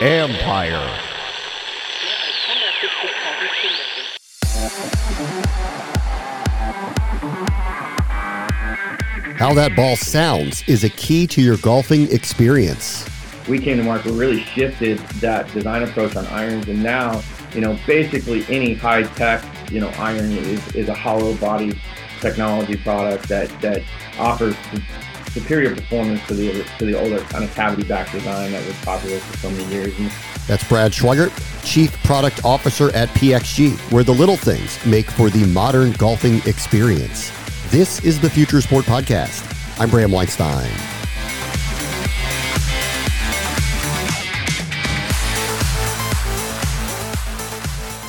Empire. How that ball sounds is a key to your golfing experience. We came to market, really shifted that design approach on irons, and now, you know, basically any high tech, you know, iron is, is a hollow body technology product that that offers superior performance to the to the older kind of cavity back design that was popular for so many years. That's Brad Schweigert, Chief Product Officer at PXG, where the little things make for the modern golfing experience. This is the Future Sport Podcast. I'm Bram Weinstein.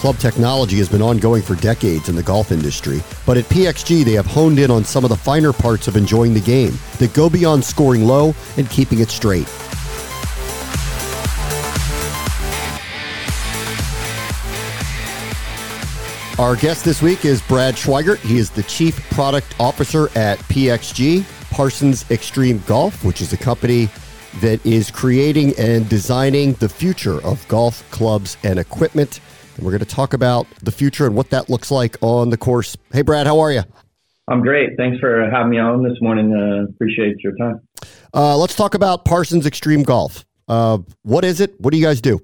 Club technology has been ongoing for decades in the golf industry, but at PXG they have honed in on some of the finer parts of enjoying the game that go beyond scoring low and keeping it straight. Our guest this week is Brad Schweigert. He is the Chief Product Officer at PXG, Parsons Extreme Golf, which is a company that is creating and designing the future of golf clubs and equipment. We're going to talk about the future and what that looks like on the course. Hey, Brad, how are you? I'm great. Thanks for having me on this morning. Uh, appreciate your time. Uh, let's talk about Parsons Extreme Golf. Uh, what is it? What do you guys do?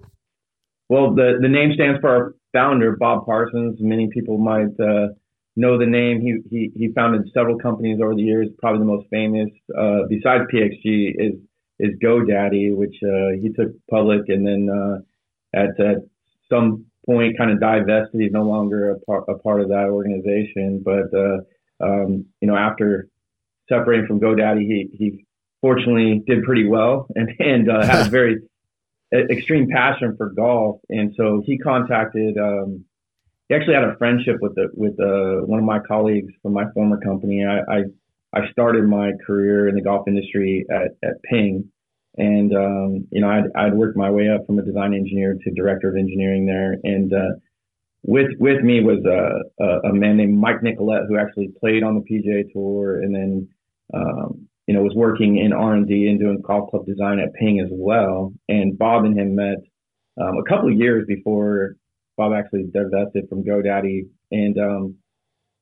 Well, the, the name stands for our founder, Bob Parsons. Many people might uh, know the name. He, he he founded several companies over the years. Probably the most famous, uh, besides PXG, is is GoDaddy, which uh, he took public and then uh, at, at some point kind of divested. He's no longer a part, a part of that organization. But uh, um, you know, after separating from GoDaddy, he he fortunately did pretty well and and uh, had a very extreme passion for golf, and so he contacted. Um, he actually had a friendship with the with uh, one of my colleagues from my former company. I, I, I started my career in the golf industry at at Ping, and um, you know I'd, I'd worked my way up from a design engineer to director of engineering there, and uh, with with me was a, a, a man named Mike Nicolette who actually played on the PGA Tour, and then um, you know, was working in R&D and doing golf club design at Ping as well. And Bob and him met um, a couple of years before Bob actually divested from GoDaddy. And um,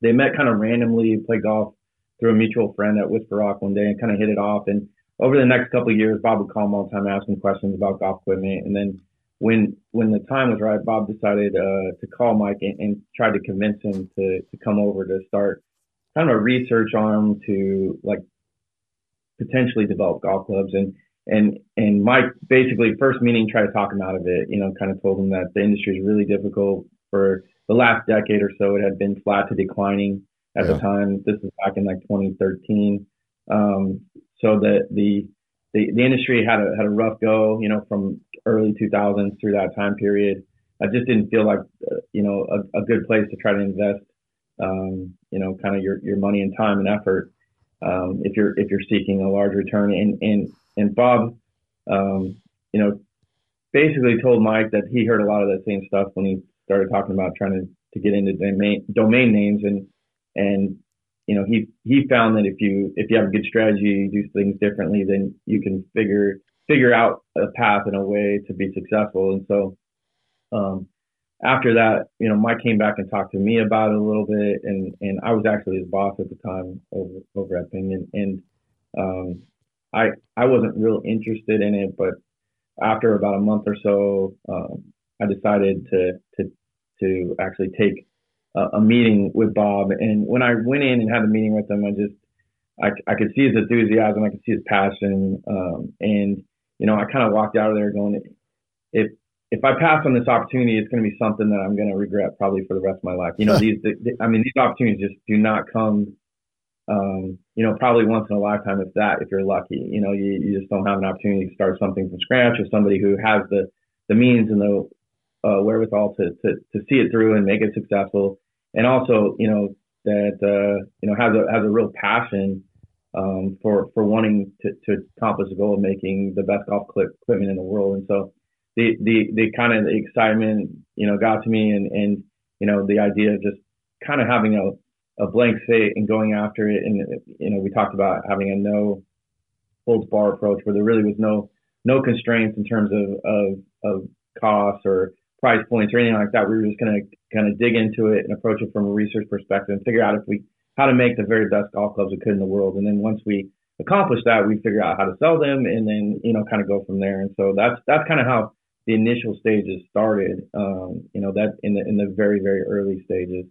they met kind of randomly, played golf through a mutual friend at Whisper Rock one day and kind of hit it off. And over the next couple of years, Bob would call him all the time asking questions about golf equipment. And then when when the time was right, Bob decided uh, to call Mike and, and tried to convince him to, to come over to start kind of a research arm to like potentially develop golf clubs. And and and Mike basically first meeting tried to talk him out of it. You know, kind of told him that the industry is really difficult for the last decade or so. It had been flat to declining at yeah. the time. This is back in like 2013. Um, so that the, the the industry had a had a rough go. You know, from early 2000s through that time period. I just didn't feel like uh, you know a, a, good place to try to invest. Um, you know, kind of your your money and time and effort um, if you're if you're seeking a large return. And and and Bob, um, you know, basically told Mike that he heard a lot of that same stuff when he started talking about trying to, to get into domain domain names and and you know he he found that if you if you have a good strategy, you do things differently, then you can figure figure out a path and a way to be successful. And so um, after that, you know, Mike came back and talked to me about it a little bit, and and I was actually his boss at the time over over at Ping, and, and um, I I wasn't real interested in it, but after about a month or so, um, I decided to to to actually take a, a, meeting with Bob, and when I went in and had a meeting with him, I just I, I could see his enthusiasm, I could see his passion, um, and you know, I kind of walked out of there going, if if I pass on this opportunity, it's going to be something that I'm going to regret probably for the rest of my life. You know, these, the, I mean, these opportunities just do not come um, you know, probably once in a lifetime, if that, if you're lucky. You know, you, you just don't have an opportunity to start something from scratch with somebody who has the, the means and the uh, wherewithal to, to, to see it through and make it successful. And also, you know, that, uh, you know, has a, has a real passion um, for, for wanting to, to accomplish the goal of making the best golf clip, equipment in the world. And so the, the, the kind of the excitement, you know, got to me and, and, you know, the idea of just kind of having a, a blank slate and going after it. And you know, we talked about having a no holds bar approach where there really was no no constraints in terms of of, of costs or price points or anything like that. We were just going to kind of dig into it and approach it from a research perspective and figure out if we how to make the very best golf clubs we could in the world. And then once we accomplish that, we figure out how to sell them and then you know kind of go from there. And so that's that's kind of how the initial stages started. Um, you know that in the in the very very early stages.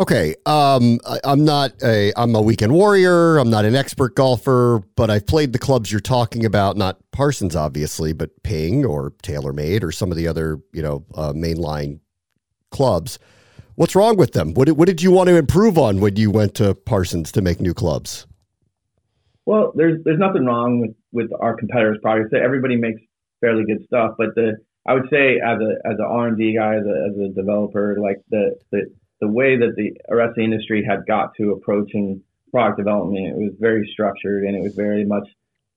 Okay, um, I, am not a I'm a weekend warrior. I'm not an expert golfer, but I've played the clubs you're talking about. Not Parsons, obviously, but Ping or TaylorMade or some of the other you know uh, mainline clubs. What's wrong with them? What what did you want to improve on when you went to Parsons to make new clubs? Well, there's there's nothing wrong with with our competitors' products. Everybody makes fairly good stuff, but the I would say as a as an R and D guy, as a, as a developer, like the the the way that the rest of the industry had got to approaching product development, it was very structured and it was very much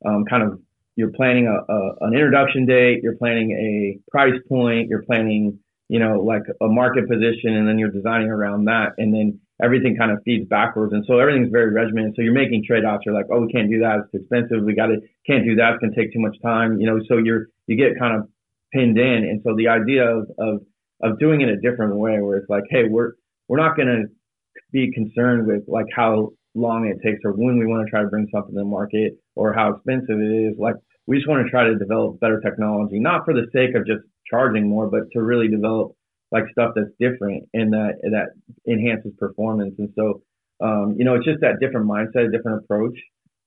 um, kind of you're planning a, a, an introduction date, you're planning a price point, you're planning you know like a market position, and then you're designing around that, and then everything kind of feeds backwards, and so everything's very regimented. So you're making trade-offs. You're like, oh, we can't do that; it's expensive. We got to can't do that; it's gonna take too much time. You know, so you're you get kind of pinned in, and so the idea of of of doing it a different way, where it's like, hey, we're we're not going to be concerned with like how long it takes or when we want to try to bring something to the market or how expensive it is. Like we just want to try to develop better technology, not for the sake of just charging more, but to really develop like stuff that's different and that that enhances performance. And so, um, you know, it's just that different mindset, a different approach.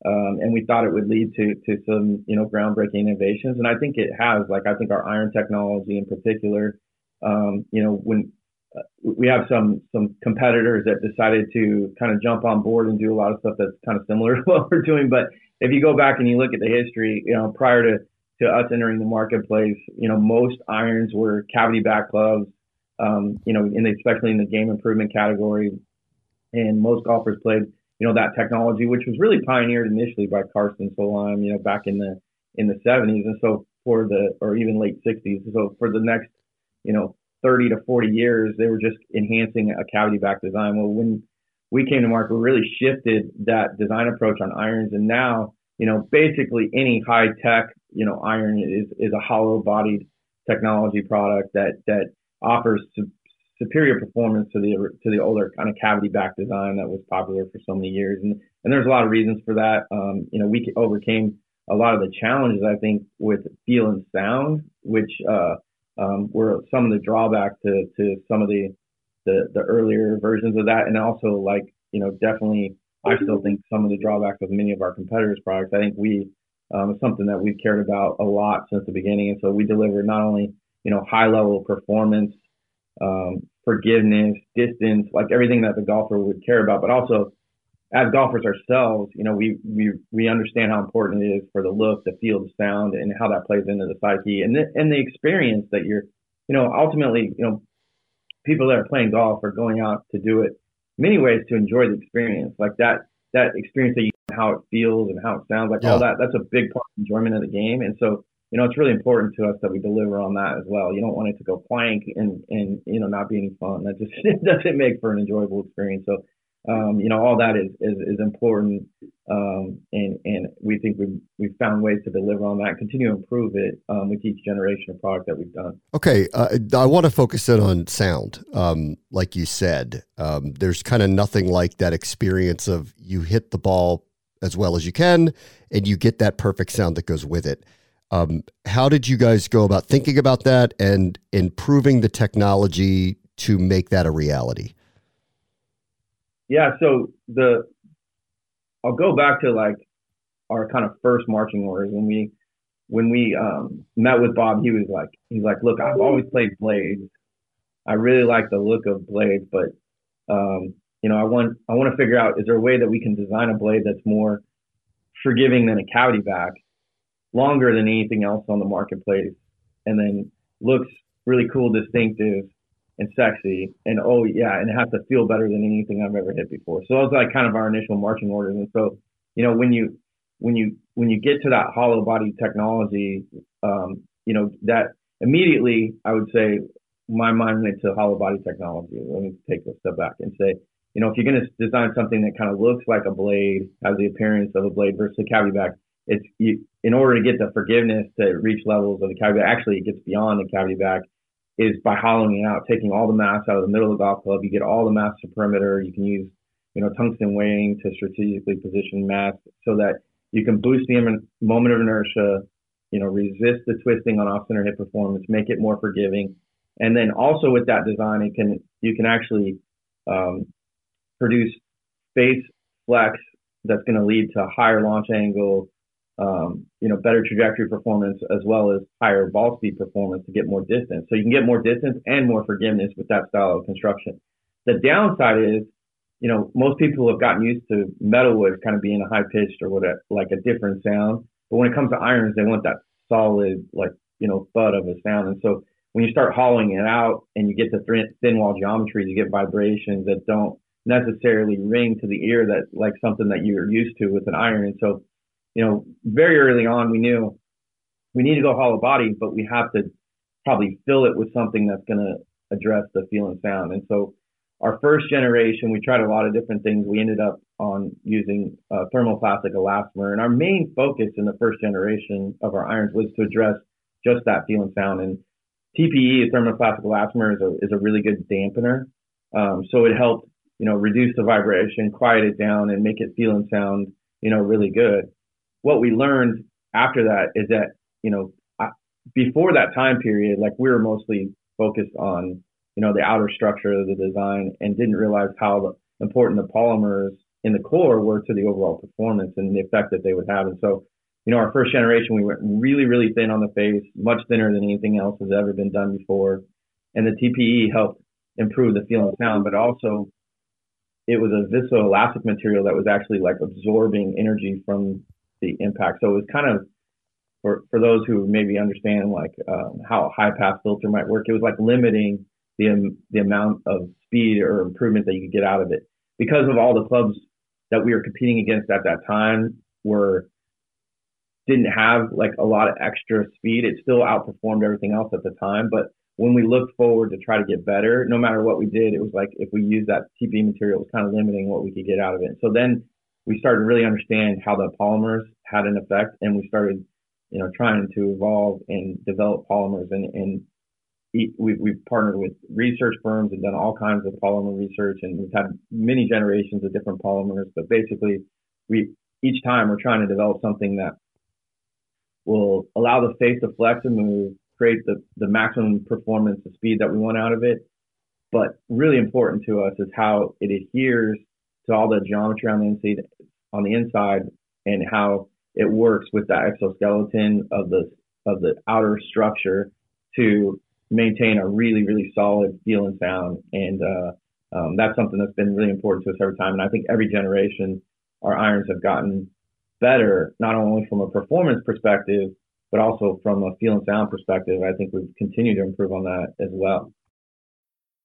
Um, and we thought it would lead to to some you know groundbreaking innovations, and I think it has. Like I think our iron technology in particular, um, you know, when we have some some competitors that decided to kind of jump on board and do a lot of stuff that's kind of similar to what we're doing. But if you go back and you look at the history, you know, prior to to us entering the marketplace, you know, most irons were cavity back clubs. Um, you know, in the, especially in the game improvement category, and most golfers played, you know, that technology, which was really pioneered initially by Karsten Solheim, you know, back in the in the 70s, and so for the or even late 60s. So for the next, you know, 30 to 40 years, they were just enhancing a cavity back design. Well, when we came to market, we really shifted that design approach on irons. And now, you know, basically any high tech, you know, iron is, is a hollow bodied technology product that, that offers su- superior performance to the, to the older kind of cavity back design that was popular for so many years. And, and there's a lot of reasons for that. Um, you know, we overcame a lot of the challenges, I think, with feel and sound, which, uh, um, were some of the drawbacks to, to some of the, the, the earlier versions of that. And also like, you know, definitely I still think some of the drawbacks of many of our competitors' products. I think we um, something that we've cared about a lot since the beginning. And so we deliver not only, you know, high level performance, um, forgiveness, distance, like everything that the golfer would care about, but also as golfers ourselves, you know, we, we, we understand how important it is for the look, the feel, the sound, and how that plays into the psyche and the, and the experience that you're, you know, ultimately, you know, people that are playing golf are going out to do it many ways to enjoy the experience. Like that, that experience that you, how it feels and how it sounds like yeah. all that, that's a big part of enjoyment of the game. And so, you know, it's really important to us that we deliver on that as well. You don't want it to go plank and, and, you know, not be any fun. That just doesn't make for an enjoyable experience. So, um, you know, all that is is, is important, um, and and we think we've we've found ways to deliver on that, continue to improve it um, with each generation of product that we've done. Okay, uh, I want to focus in on sound, um, like you said. Um, there's kind of nothing like that experience of you hit the ball as well as you can, and you get that perfect sound that goes with it. Um, how did you guys go about thinking about that and improving the technology to make that a reality? Yeah, so the I'll go back to like our kind of first marching orders when we when we um, met with Bob. He was like he's like, look, I've always played blades. I really like the look of blades, but um, you know, I want I want to figure out is there a way that we can design a blade that's more forgiving than a cavity back, longer than anything else on the marketplace, and then looks really cool, distinctive, and sexy. And oh yeah, and it has to feel better than anything I've ever hit before. So are like kind of our initial marching orders. And so, you know, when you when you when you get to that hollow body technology, um, you know, that immediately I would say my mind went to hollow body technology. Let me take a step back and say, you know, if you're going to design something that kind of looks like a blade, has the appearance of a blade versus a cavity back, it's you, in order to get the forgiveness to reach levels of the cavity back, actually it gets beyond the cavity back, is by hollowing out, taking all the mass out of the middle of the golf club. You get all the mass to perimeter. You can use, you know, tungsten weighing to strategically position mass so that you can boost the moment of inertia, you know, resist the twisting on off center hip performance, make it more forgiving. And then also with that design, it can, you can actually, um, produce face flex that's going to lead to higher launch angle, um, you know, better trajectory performance as well as higher ball speed performance to get more distance. So you can get more distance and more forgiveness with that style of construction. The downside is, you know, most people have gotten used to metalwood kind of being a high pitched or what, a, like a different sound. But when it comes to irons, they want that solid, like, you know, thud of a sound. And so when you start hollowing it out and you get the thin wall geometry, you get vibrations that don't necessarily ring to the ear that like something that you're used to with an iron. And so, you know, very early on, we knew we need to go hollow body, but we have to probably fill it with something that's going to address the feel and sound. And so, our first generation, we tried a lot of different things. We ended up on using uh, thermoplastic elastomer, and our main focus in the first generation of our irons was to address just that feel and sound. And TPE, thermoplastic elastomer, is a is a really good dampener. Um, so it helped you know, reduce the vibration, quiet it down, and make it feel and sound, you know, really good. What we learned after that is that, you know, before that time period, like we were mostly focused on, you know, the outer structure of the design and didn't realize how important the polymers in the core were to the overall performance and the effect that they would have. And so, you know, our first generation, we went really, really thin on the face, much thinner than anything else has ever been done before. And the TPE helped improve the feel and sound, but also it was a viscoelastic material that was actually like absorbing energy from the impact. So it was kind of for for those who maybe understand like um, how a high pass filter might work, it was like limiting the um, the amount of speed or improvement that you could get out of it because of all the clubs that we were competing against at that time were didn't have like a lot of extra speed. It still outperformed everything else at the time, but when we looked forward to try to get better, no matter what we did, it was like if we used that TPE material, it was kind of limiting what we could get out of it. So then we started to really understand how the polymers had an effect, and we started, you know, trying to evolve and develop polymers. And, and we, we've partnered with research firms and done all kinds of polymer research, and we've had many generations of different polymers. But basically, we each time we're trying to develop something that will allow the face to flex and move create the, the maximum performance, the speed that we want out of it. But really important to us is how it adheres to all the geometry on the inside, on the inside, and how it works with that exoskeleton of the of the outer structure to maintain a really really solid feel and sound. And uh, um, that's something that's been really important to us every time. And I think every generation, our irons have gotten better, not only from a performance perspective, but also from a feel and sound perspective, I think we've continued to improve on that as well.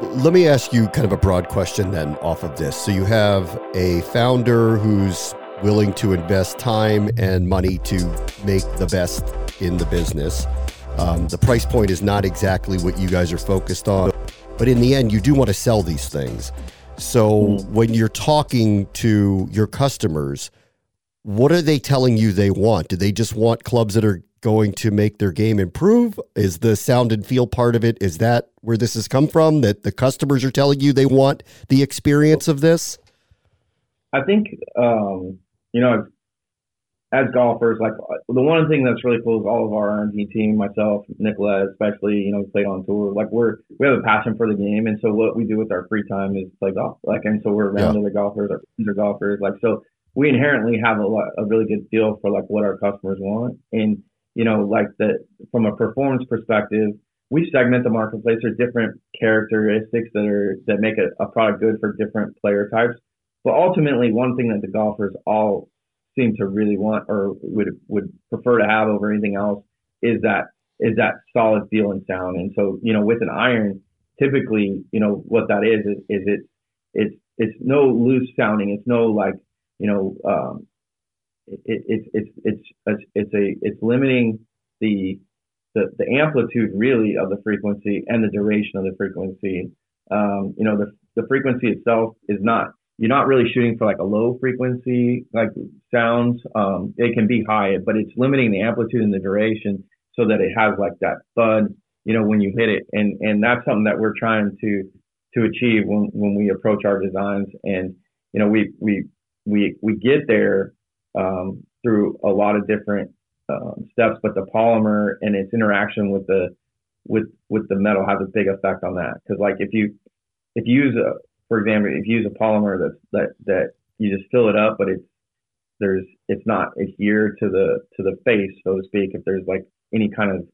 Let me ask you kind of a broad question then off of this. So you have a founder who's willing to invest time and money to make the best in the business. Um, the price point is not exactly what you guys are focused on, but in the end, you do want to sell these things. So mm-hmm. when you're talking to your customers, what are they telling you they want? Do they just want clubs that are going to make their game improve? Is the sound and feel part of it? Is that where this has come from? That the customers are telling you they want the experience of this? I think um, you know, as golfers, like the one thing that's really cool is all of our R&D team, myself, Nicolette, especially, you know, played on tour. Like we're we have a passion for the game, and so what we do with our free time is play golf. Like, and so we're around yeah. other golfers, our friends are golfers. Like, so we inherently have a lot, a really good feel for like what our customers want, and you know, like the from a performance perspective, we segment the marketplace. There's different characteristics that are that make a, a product good for different player types. But ultimately, one thing that the golfers all seem to really want or would would prefer to have over anything else is that is that solid feel and sound. And so, you know, with an iron, typically, you know, what that is is, is it it's it's no loose sounding. It's no like, you know, um, it's it's it's it's a it's limiting the the the amplitude really of the frequency and the duration of the frequency. Um, you know, the the frequency itself is not you're not really shooting for like a low frequency like sounds. Um, it can be high, but it's limiting the amplitude and the duration so that it has like that thud, you know, when you hit it. And and that's something that we're trying to to achieve when when we approach our designs. And you know, we we we we get there um, through a lot of different um, steps, but the polymer and its interaction with the with with the metal has a big effect on that. Because like if you if you use a for example, if you use a polymer that's that that you just fill it up, but it's there's it's not adhered to the to the face, so to speak. If there's like any kind of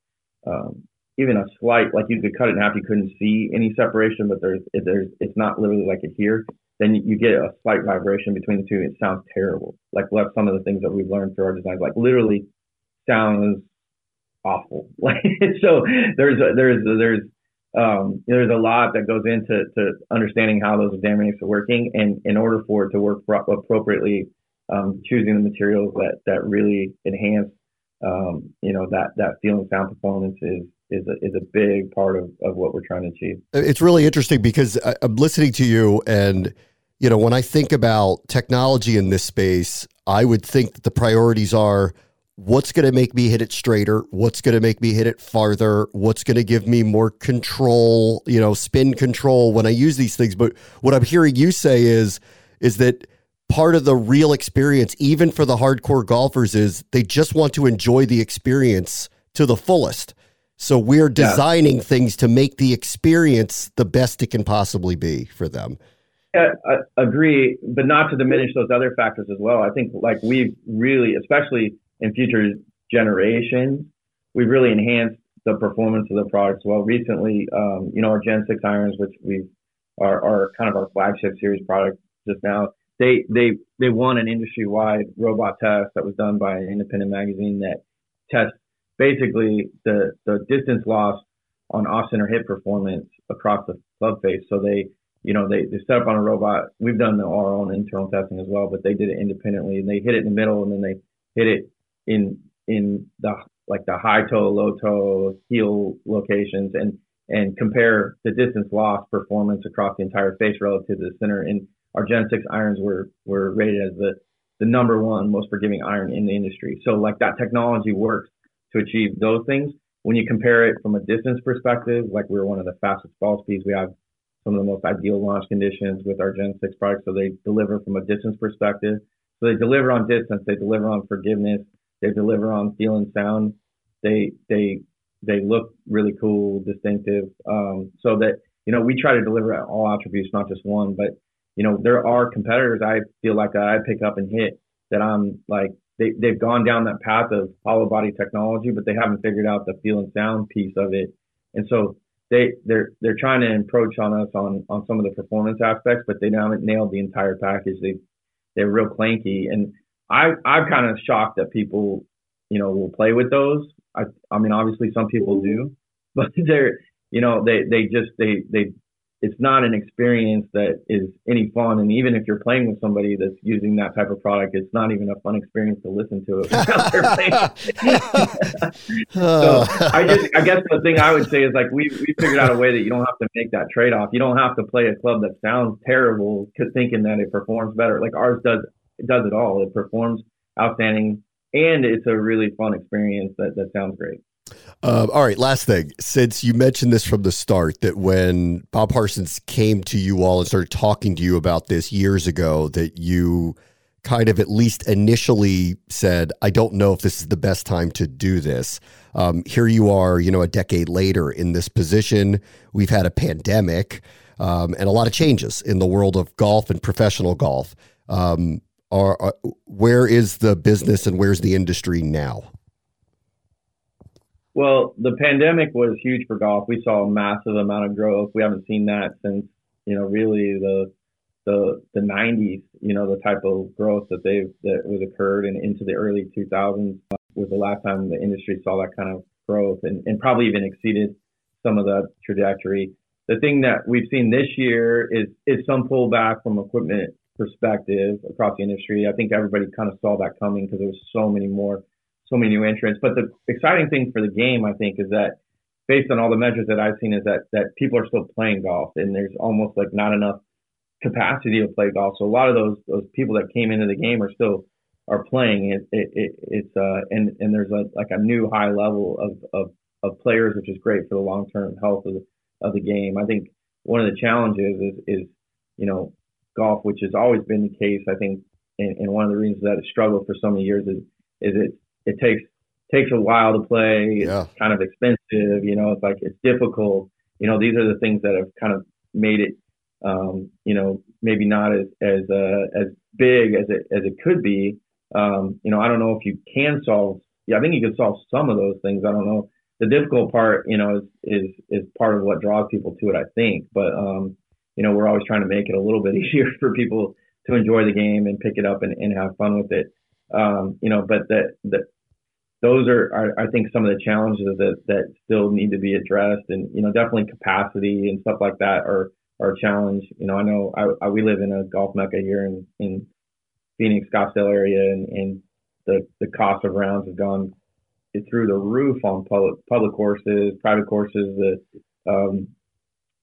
um, even a slight, like you could cut it in half, you couldn't see any separation, but there's there's it's not literally like adhered. Then you get a slight vibration between the two. It sounds terrible. Like that's some of the things that we've learned through our designs. Like literally sounds awful. Like so there's a, there's a, there's um, there's a lot that goes into to understanding how those dynamics are working, and in order for it to work pro- appropriately, um, choosing the materials that that really enhance, um, you know, that that feel and sound performance is is a, is a big part of, of what we're trying to achieve. It's really interesting because I'm listening to you, and you know, when I think about technology in this space, I would think that the priorities are what's going to make me hit it straighter what's going to make me hit it farther what's going to give me more control you know spin control when i use these things but what i'm hearing you say is is that part of the real experience even for the hardcore golfers is they just want to enjoy the experience to the fullest so we're designing yeah. things to make the experience the best it can possibly be for them yeah, I agree, but not to diminish those other factors as well. I think like we've really, especially in future generations, we've really enhanced the performance of the products. Well, recently, um, you know, our Gen 6 irons, which we are, are kind of our flagship series product just now, they, they, they won an industry wide robot test that was done by an independent magazine that tests basically the, the distance loss on off center hit performance across the club face. So they, you know, they, they set up on a robot. We've done our own internal testing as well, but they did it independently and they hit it in the middle and then they hit it in in the like the high toe, low toe, heel locations, and and compare the distance loss performance across the entire face relative to the center. And our Gen 6 irons were were rated as the the number one most forgiving iron in the industry. So like that technology works to achieve those things. When you compare it from a distance perspective, like we're one of the fastest ball speeds, we have some of the most ideal launch conditions with our Gen 6 products. So they deliver from a distance perspective. So they deliver on distance, they deliver on forgiveness, they deliver on feel and sound. They they they look really cool, distinctive. Um, so that you know we try to deliver all attributes, not just one. But you know there are competitors I feel like I pick up and hit that I'm like they they've gone down that path of hollow body technology, but they haven't figured out the feel and sound piece of it. And so they they're they're trying to approach on us on on some of the performance aspects, but they haven't nailed the entire package. They they're real clanky and I I'm kind of shocked that people, you know, will play with those. I I mean, obviously some people do, but they're you know they they just they they it's not an experience that is any fun. And even if you're playing with somebody that's using that type of product, it's not even a fun experience to listen to it. so I just, I guess the thing I would say is like we we figured out a way that you don't have to make that trade off. You don't have to play a club that sounds terrible thinking that it performs better. Like ours does it does it all. It performs outstanding and it's a really fun experience. That that sounds great. Um, all right, last thing. Since you mentioned this from the start, that when Bob Parsons came to you all and started talking to you about this years ago, that you kind of at least initially said, I don't know if this is the best time to do this. Um, here you are, you know, a decade later in this position. We've had a pandemic um, and a lot of changes in the world of golf and professional golf. Um, are, are, where is the business and where's the industry now? Well, the pandemic was huge for golf. We saw a massive amount of growth. We haven't seen that since, you know, really the the the 90s. You know, the type of growth that they've that was occurred and into the early 2000s uh, was the last time the industry saw that kind of growth, and, and probably even exceeded some of the trajectory. The thing that we've seen this year is is some pullback from equipment perspective across the industry. I think everybody kind of saw that coming because there was so many more so many new entrants. But the exciting thing for the game, I think, is that based on all the measures that I've seen, is that that people are still playing golf, and there's almost like not enough capacity to play golf. So a lot of those those people that came into the game are still are playing. It, it, it it's uh and and there's a like a new high level of of of players, which is great for the long term health of the of the game. I think one of the challenges is is you know golf, which has always been the case. I think, and, and one of the reasons that it struggled for so many years is is it it takes takes a while to play. It's yeah. kind of expensive. You know, it's like it's difficult. You know, these are the things that have kind of made it. Um, you know, maybe not as as uh, as big as it as it could be. Um, you know, I don't know if you can solve. Yeah, I think you can solve some of those things. I don't know. The difficult part, you know, is is is part of what draws people to it. I think, but um, you know, we're always trying to make it a little bit easier for people to enjoy the game and pick it up and, and have fun with it. Um, you know, but that that those are, are, I think, some of the challenges that that still need to be addressed, and you know, definitely capacity and stuff like that are are a challenge. You know, I know I, I we live in a golf mecca here in in Phoenix, Scottsdale area, and, and the the cost of rounds have gone through the roof on public public courses, private courses. The um,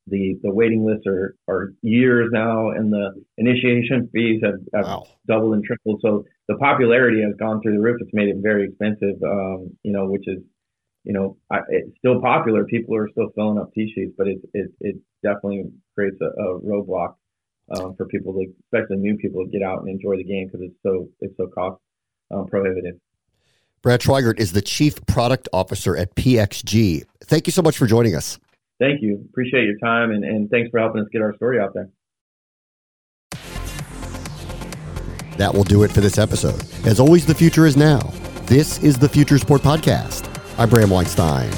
the the waiting lists are are years now, and the initiation fees have, have wow. doubled and tripled. So the popularity has gone through the roof. It's made it very expensive. Um, you know, which is you know I, it's still popular. People are still filling up tee sheets, but it it, it definitely creates a, a roadblock um, for people, to, especially new people, to get out and enjoy the game because it's so it's so cost um, prohibitive. Brad Schweigert is the Chief Product Officer at PXG. Thank you so much for joining us thank you. Appreciate your time and, and thanks for helping us get our story out there. That will do it for this episode. As always, the future is now. This is the Future Sport Podcast. I'm Bram Weinstein.